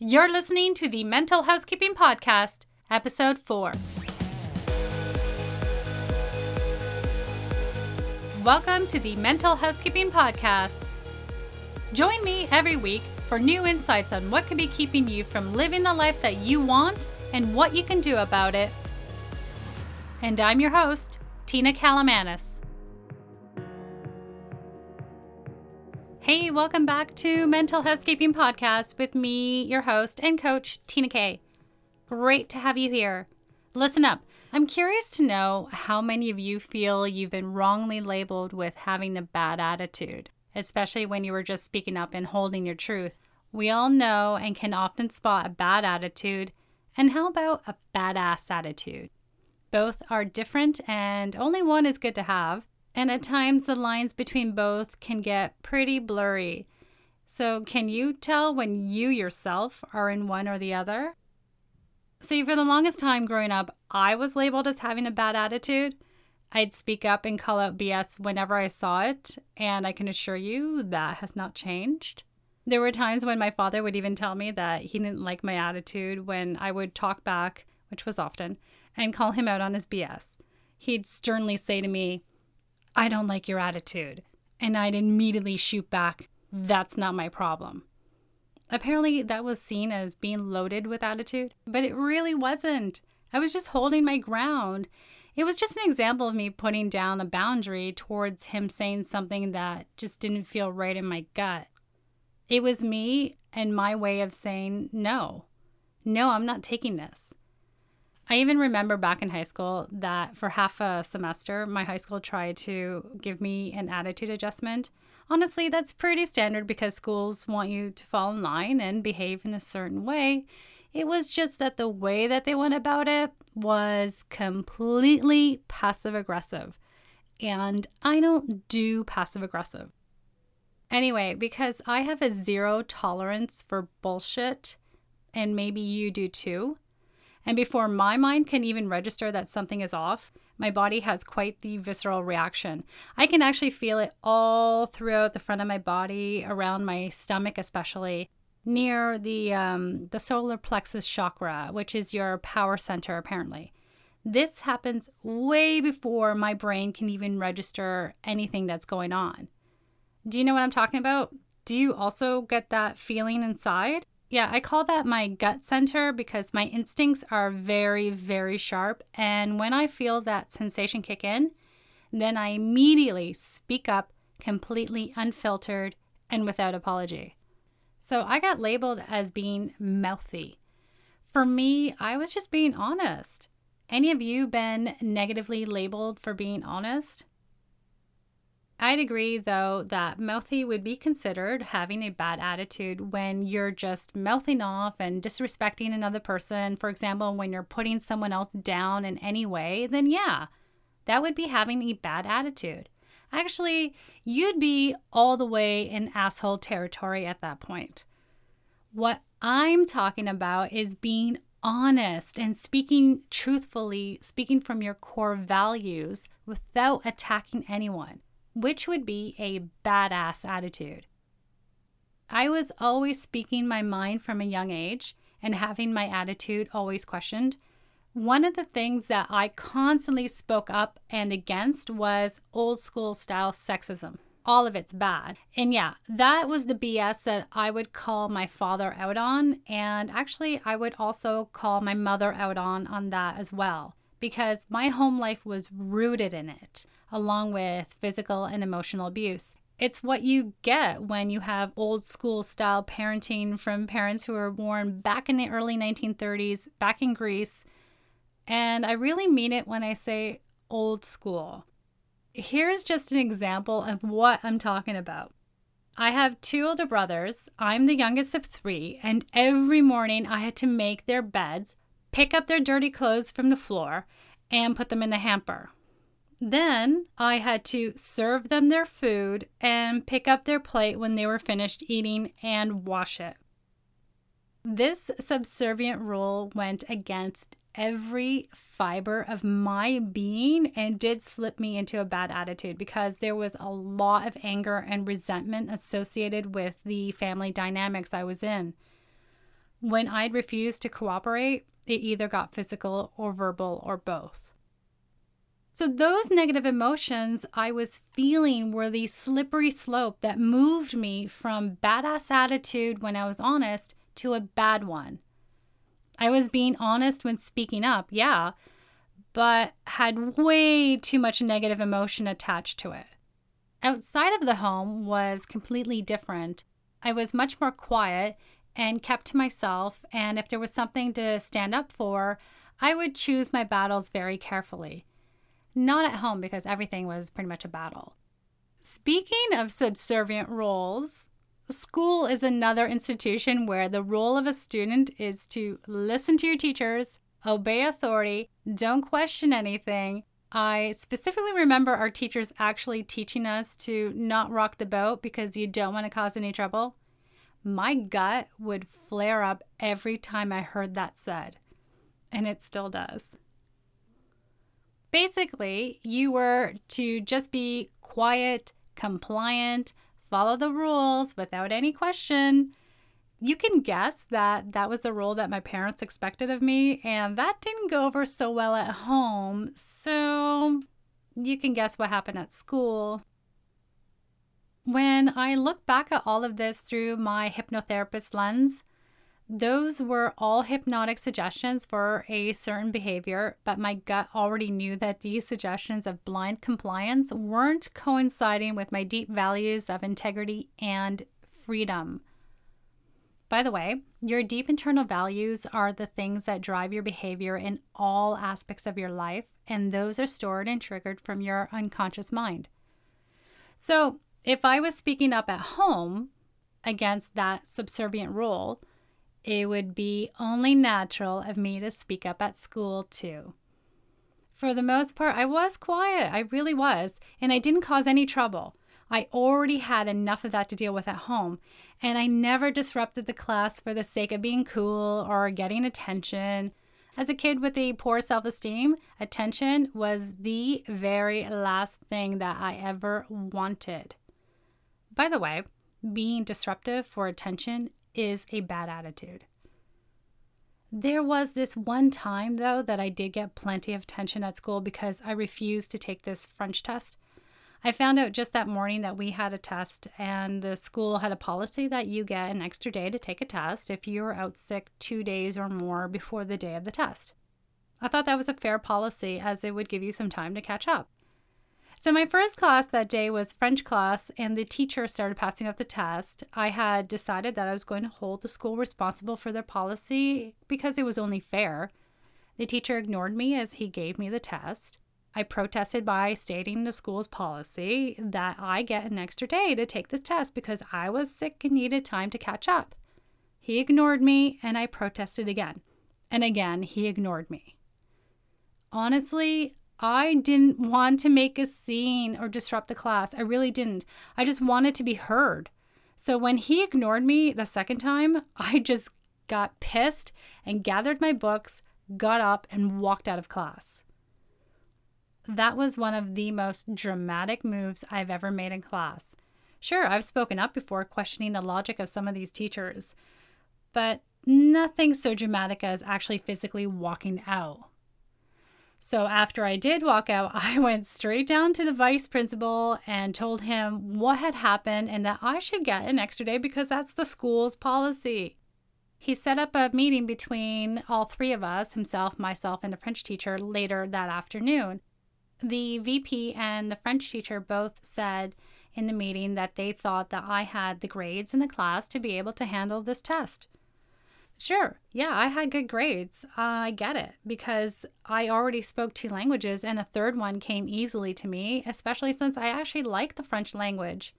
You're listening to the Mental Housekeeping Podcast, Episode 4. Welcome to the Mental Housekeeping Podcast. Join me every week for new insights on what could be keeping you from living the life that you want and what you can do about it. And I'm your host, Tina Kalamanis. Hey, welcome back to Mental Housekeeping Podcast with me, your host and coach, Tina K. Great to have you here. Listen up. I'm curious to know how many of you feel you've been wrongly labeled with having a bad attitude, especially when you were just speaking up and holding your truth. We all know and can often spot a bad attitude. And how about a badass attitude? Both are different, and only one is good to have. And at times, the lines between both can get pretty blurry. So, can you tell when you yourself are in one or the other? See, for the longest time growing up, I was labeled as having a bad attitude. I'd speak up and call out BS whenever I saw it, and I can assure you that has not changed. There were times when my father would even tell me that he didn't like my attitude when I would talk back, which was often, and call him out on his BS. He'd sternly say to me, I don't like your attitude. And I'd immediately shoot back, That's not my problem. Apparently, that was seen as being loaded with attitude, but it really wasn't. I was just holding my ground. It was just an example of me putting down a boundary towards him saying something that just didn't feel right in my gut. It was me and my way of saying, no, no, I'm not taking this. I even remember back in high school that for half a semester, my high school tried to give me an attitude adjustment. Honestly, that's pretty standard because schools want you to fall in line and behave in a certain way. It was just that the way that they went about it was completely passive aggressive. And I don't do passive aggressive. Anyway, because I have a zero tolerance for bullshit, and maybe you do too, and before my mind can even register that something is off, my body has quite the visceral reaction. I can actually feel it all throughout the front of my body, around my stomach, especially near the um, the solar plexus chakra, which is your power center, apparently. This happens way before my brain can even register anything that's going on. Do you know what I'm talking about? Do you also get that feeling inside? Yeah, I call that my gut center because my instincts are very, very sharp. And when I feel that sensation kick in, then I immediately speak up completely unfiltered and without apology. So I got labeled as being mouthy. For me, I was just being honest. Any of you been negatively labeled for being honest? I'd agree, though, that mouthy would be considered having a bad attitude when you're just mouthing off and disrespecting another person. For example, when you're putting someone else down in any way, then yeah, that would be having a bad attitude. Actually, you'd be all the way in asshole territory at that point. What I'm talking about is being honest and speaking truthfully, speaking from your core values without attacking anyone which would be a badass attitude. I was always speaking my mind from a young age and having my attitude always questioned. One of the things that I constantly spoke up and against was old school style sexism. All of it's bad. And yeah, that was the BS that I would call my father out on. And actually, I would also call my mother out on on that as well, because my home life was rooted in it along with physical and emotional abuse. It's what you get when you have old school style parenting from parents who were born back in the early 1930s, back in Greece. And I really mean it when I say old school. Here's just an example of what I'm talking about. I have two older brothers. I'm the youngest of three, and every morning I had to make their beds, pick up their dirty clothes from the floor, and put them in the hamper. Then I had to serve them their food and pick up their plate when they were finished eating and wash it. This subservient rule went against every fiber of my being and did slip me into a bad attitude because there was a lot of anger and resentment associated with the family dynamics I was in. When I'd refused to cooperate, it either got physical or verbal or both. So, those negative emotions I was feeling were the slippery slope that moved me from badass attitude when I was honest to a bad one. I was being honest when speaking up, yeah, but had way too much negative emotion attached to it. Outside of the home was completely different. I was much more quiet and kept to myself, and if there was something to stand up for, I would choose my battles very carefully. Not at home because everything was pretty much a battle. Speaking of subservient roles, school is another institution where the role of a student is to listen to your teachers, obey authority, don't question anything. I specifically remember our teachers actually teaching us to not rock the boat because you don't want to cause any trouble. My gut would flare up every time I heard that said, and it still does. Basically, you were to just be quiet, compliant, follow the rules without any question, you can guess that that was the role that my parents expected of me, and that didn't go over so well at home. So you can guess what happened at school. When I look back at all of this through my hypnotherapist lens, those were all hypnotic suggestions for a certain behavior, but my gut already knew that these suggestions of blind compliance weren't coinciding with my deep values of integrity and freedom. By the way, your deep internal values are the things that drive your behavior in all aspects of your life, and those are stored and triggered from your unconscious mind. So, if I was speaking up at home against that subservient role, it would be only natural of me to speak up at school too. For the most part, I was quiet. I really was. And I didn't cause any trouble. I already had enough of that to deal with at home, and I never disrupted the class for the sake of being cool or getting attention. As a kid with a poor self esteem, attention was the very last thing that I ever wanted. By the way, being disruptive for attention is a bad attitude. There was this one time, though, that I did get plenty of attention at school because I refused to take this French test. I found out just that morning that we had a test, and the school had a policy that you get an extra day to take a test if you are out sick two days or more before the day of the test. I thought that was a fair policy as it would give you some time to catch up. So, my first class that day was French class, and the teacher started passing out the test. I had decided that I was going to hold the school responsible for their policy because it was only fair. The teacher ignored me as he gave me the test. I protested by stating the school's policy that I get an extra day to take this test because I was sick and needed time to catch up. He ignored me and I protested again. And again, he ignored me. Honestly, I didn't want to make a scene or disrupt the class. I really didn't. I just wanted to be heard. So when he ignored me the second time, I just got pissed and gathered my books, got up, and walked out of class. That was one of the most dramatic moves I've ever made in class. Sure, I've spoken up before questioning the logic of some of these teachers, but nothing so dramatic as actually physically walking out. So after I did walk out, I went straight down to the vice principal and told him what had happened and that I should get an extra day because that's the school's policy. He set up a meeting between all three of us himself, myself, and the French teacher later that afternoon the VP and the French teacher both said in the meeting that they thought that I had the grades in the class to be able to handle this test. Sure, yeah, I had good grades. Uh, I get it because I already spoke two languages and a third one came easily to me, especially since I actually like the French language.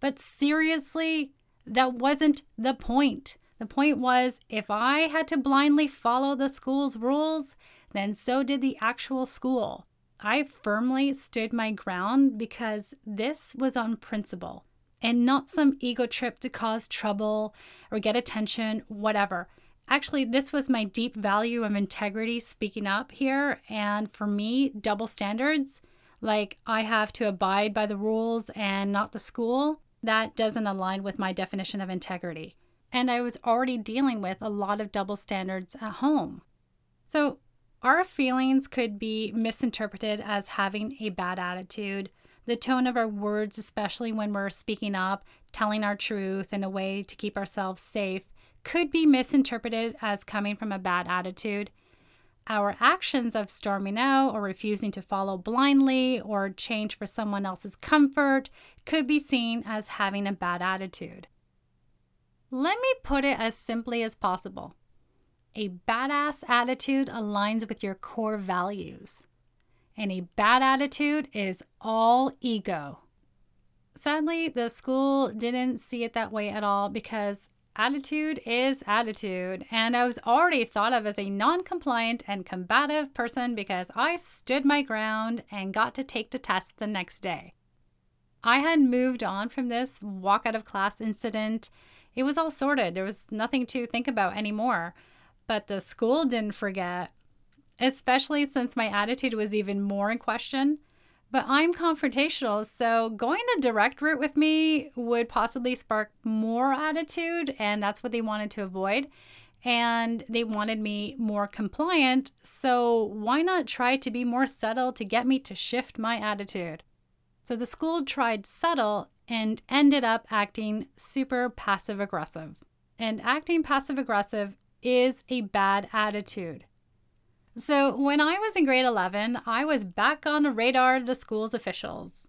But seriously, that wasn't the point. The point was if I had to blindly follow the school's rules, then so did the actual school. I firmly stood my ground because this was on principle and not some ego trip to cause trouble or get attention, whatever. Actually, this was my deep value of integrity speaking up here. And for me, double standards, like I have to abide by the rules and not the school, that doesn't align with my definition of integrity. and I was already dealing with a lot of double standards at home. So, our feelings could be misinterpreted as having a bad attitude. The tone of our words, especially when we're speaking up, telling our truth in a way to keep ourselves safe, could be misinterpreted as coming from a bad attitude. Our actions of storming out or refusing to follow blindly or change for someone else's comfort could be seen as having a bad attitude. Let me put it as simply as possible. A badass attitude aligns with your core values, and a bad attitude is all ego. Sadly, the school didn't see it that way at all because attitude is attitude, and I was already thought of as a non compliant and combative person because I stood my ground and got to take the test the next day. I had moved on from this walk out of class incident it was all sorted. There was nothing to think about anymore. But the school didn't forget, especially since my attitude was even more in question. But I'm confrontational, so going the direct route with me would possibly spark more attitude, and that's what they wanted to avoid. And they wanted me more compliant, so why not try to be more subtle to get me to shift my attitude? So the school tried subtle and ended up acting super passive aggressive. And acting passive aggressive is a bad attitude. So, when I was in grade 11, I was back on the radar of the school's officials.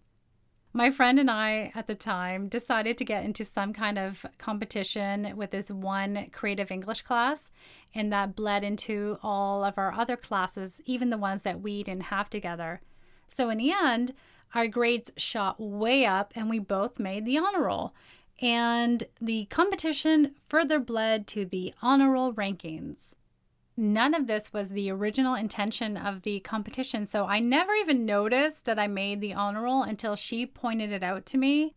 My friend and I at the time decided to get into some kind of competition with this one creative English class, and that bled into all of our other classes, even the ones that we didn't have together. So, in the end, our grades shot way up and we both made the honor roll. And the competition further bled to the honor roll rankings. None of this was the original intention of the competition, so I never even noticed that I made the honor roll until she pointed it out to me.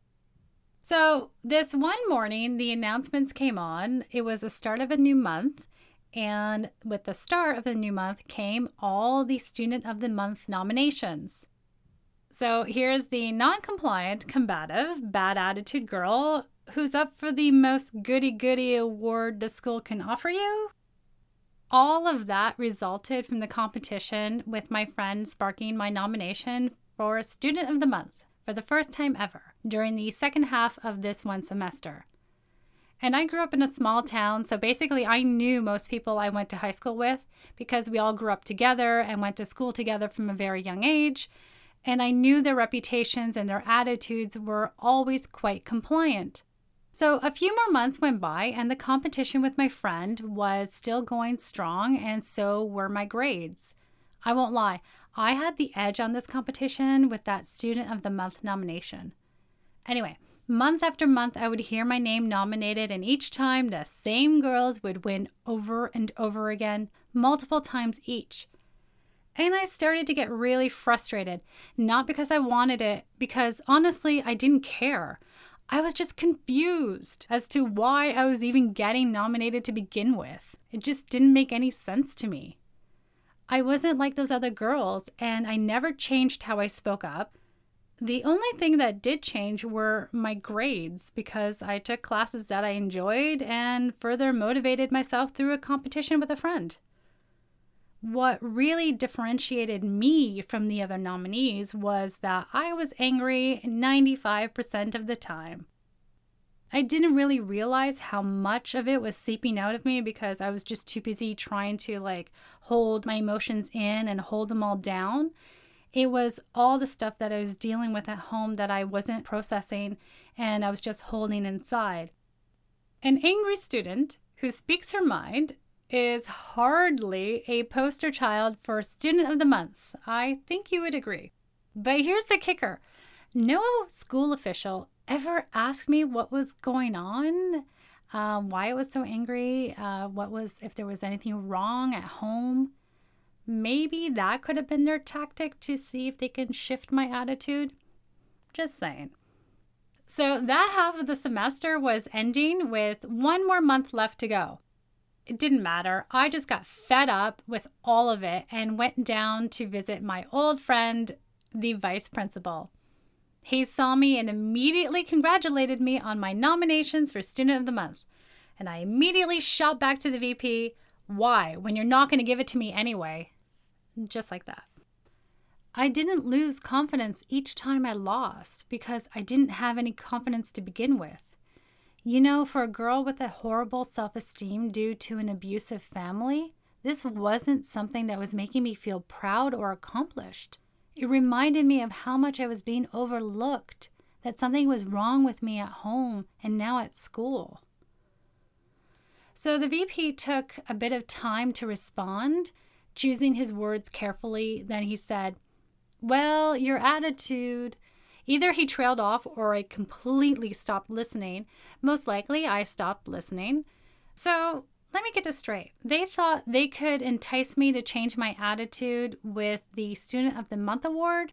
So, this one morning, the announcements came on. It was the start of a new month, and with the start of the new month came all the Student of the Month nominations. So here's the non compliant, combative, bad attitude girl who's up for the most goody goody award the school can offer you. All of that resulted from the competition with my friend sparking my nomination for Student of the Month for the first time ever during the second half of this one semester. And I grew up in a small town, so basically I knew most people I went to high school with because we all grew up together and went to school together from a very young age and I knew their reputations and their attitudes were always quite compliant. So a few more months went by, and the competition with my friend was still going strong, and so were my grades. I won't lie, I had the edge on this competition with that Student of the Month nomination. Anyway, month after month, I would hear my name nominated, and each time the same girls would win over and over again, multiple times each. And I started to get really frustrated, not because I wanted it, because honestly, I didn't care. I was just confused as to why I was even getting nominated to begin with. It just didn't make any sense to me. I wasn't like those other girls, and I never changed how I spoke up. The only thing that did change were my grades because I took classes that I enjoyed and further motivated myself through a competition with a friend. What really differentiated me from the other nominees was that I was angry 95% of the time. I didn't really realize how much of it was seeping out of me because I was just too busy trying to like hold my emotions in and hold them all down. It was all the stuff that I was dealing with at home that I wasn't processing and I was just holding inside. An angry student who speaks her mind is hardly a poster child for Student of the Month. I think you would agree. But here's the kicker no school official ever asked me what was going on, um, why I was so angry, uh, what was, if there was anything wrong at home. Maybe that could have been their tactic to see if they can shift my attitude. Just saying. So that half of the semester was ending with one more month left to go it didn't matter. I just got fed up with all of it and went down to visit my old friend, the vice principal. He saw me and immediately congratulated me on my nominations for Student of the Month. And I immediately shot back to the VP, Why, when you're not going to give it to me anyway? Just like that. I didn't lose confidence each time I lost because I didn't have any confidence to begin with. You know, for a girl with a horrible self esteem due to an abusive family, this wasn't something that was making me feel proud or accomplished. It reminded me of how much I was being overlooked, that something was wrong with me at home and now at school. So the VP took a bit of time to respond, choosing his words carefully. Then he said, Well, your attitude. Either he trailed off or I completely stopped listening. Most likely, I stopped listening. So let me get this straight. They thought they could entice me to change my attitude with the Student of the Month award,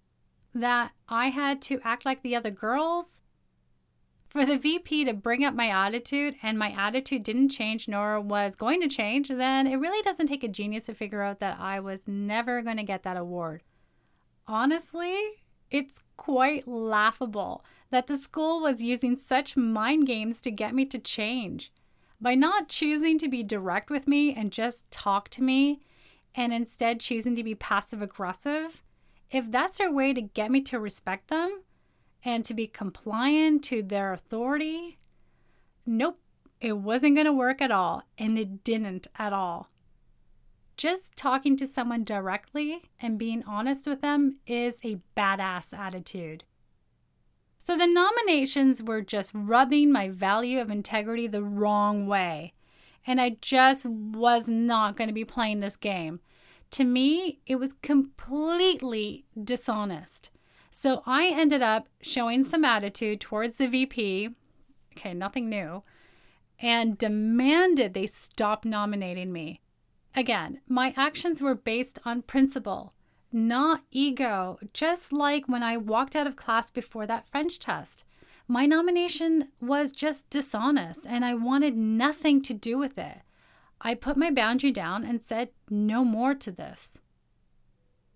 that I had to act like the other girls. For the VP to bring up my attitude and my attitude didn't change nor was going to change, then it really doesn't take a genius to figure out that I was never going to get that award. Honestly, it's quite laughable that the school was using such mind games to get me to change. By not choosing to be direct with me and just talk to me, and instead choosing to be passive aggressive, if that's their way to get me to respect them and to be compliant to their authority, nope, it wasn't going to work at all. And it didn't at all. Just talking to someone directly and being honest with them is a badass attitude. So the nominations were just rubbing my value of integrity the wrong way. And I just was not going to be playing this game. To me, it was completely dishonest. So I ended up showing some attitude towards the VP. Okay, nothing new. And demanded they stop nominating me. Again, my actions were based on principle, not ego, just like when I walked out of class before that French test. My nomination was just dishonest and I wanted nothing to do with it. I put my boundary down and said no more to this.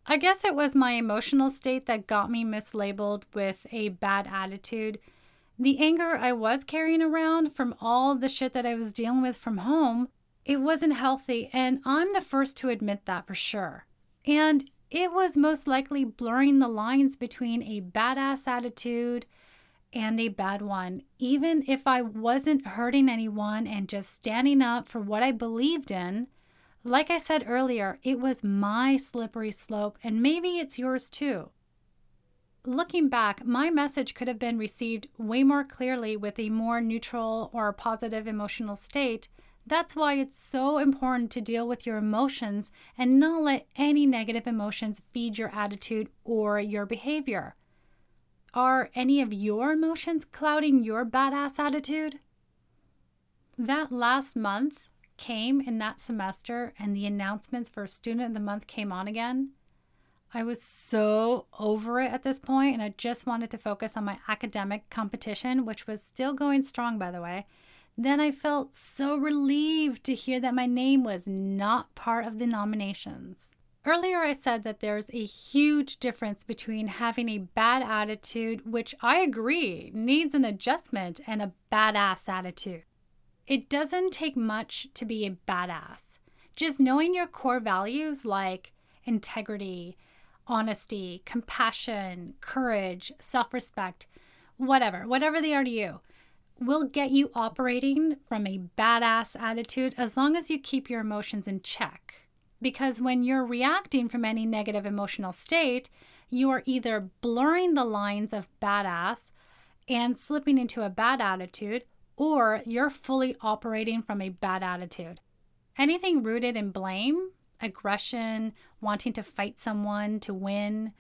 I guess it was my emotional state that got me mislabeled with a bad attitude. The anger I was carrying around from all the shit that I was dealing with from home it wasn't healthy, and I'm the first to admit that for sure. And it was most likely blurring the lines between a badass attitude and a bad one, even if I wasn't hurting anyone and just standing up for what I believed in. Like I said earlier, it was my slippery slope, and maybe it's yours too. Looking back, my message could have been received way more clearly with a more neutral or positive emotional state that's why it's so important to deal with your emotions and not let any negative emotions feed your attitude or your behavior. Are any of your emotions clouding your badass attitude? That last month came in that semester, and the announcements for Student of the Month came on again. I was so over it at this point, and I just wanted to focus on my academic competition, which was still going strong, by the way, then I felt so relieved to hear that my name was not part of the nominations. Earlier, I said that there's a huge difference between having a bad attitude, which I agree needs an adjustment, and a badass attitude. It doesn't take much to be a badass. Just knowing your core values like integrity, honesty, compassion, courage, self respect, whatever, whatever they are to you will get you operating from a badass attitude as long as you keep your emotions in check. Because when you're reacting from any negative emotional state, you are either blurring the lines of badass and slipping into a bad attitude, or you're fully operating from a bad attitude. Anything rooted in blame, aggression, wanting to fight someone to win,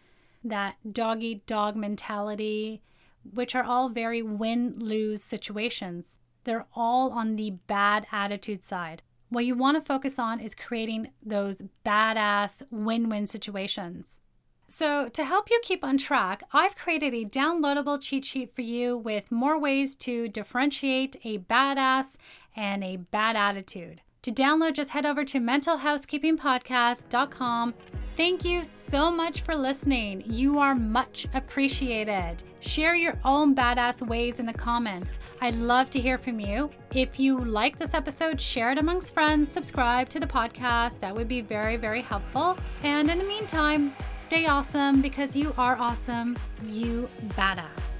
that dog eat dog mentality, which are all very win lose situations. They're all on the bad attitude side. What you want to focus on is creating those badass win win situations. So, to help you keep on track, I've created a downloadable cheat sheet for you with more ways to differentiate a badass and a bad attitude. To download, just head over to mentalhousekeepingpodcast.com Thank you so much for listening. You are much appreciated. Share your own badass ways in the comments. I'd love to hear from you. If you like this episode, share it amongst friends, subscribe to the podcast. That would be very, very helpful. And in the meantime, stay awesome because you are awesome. You badass.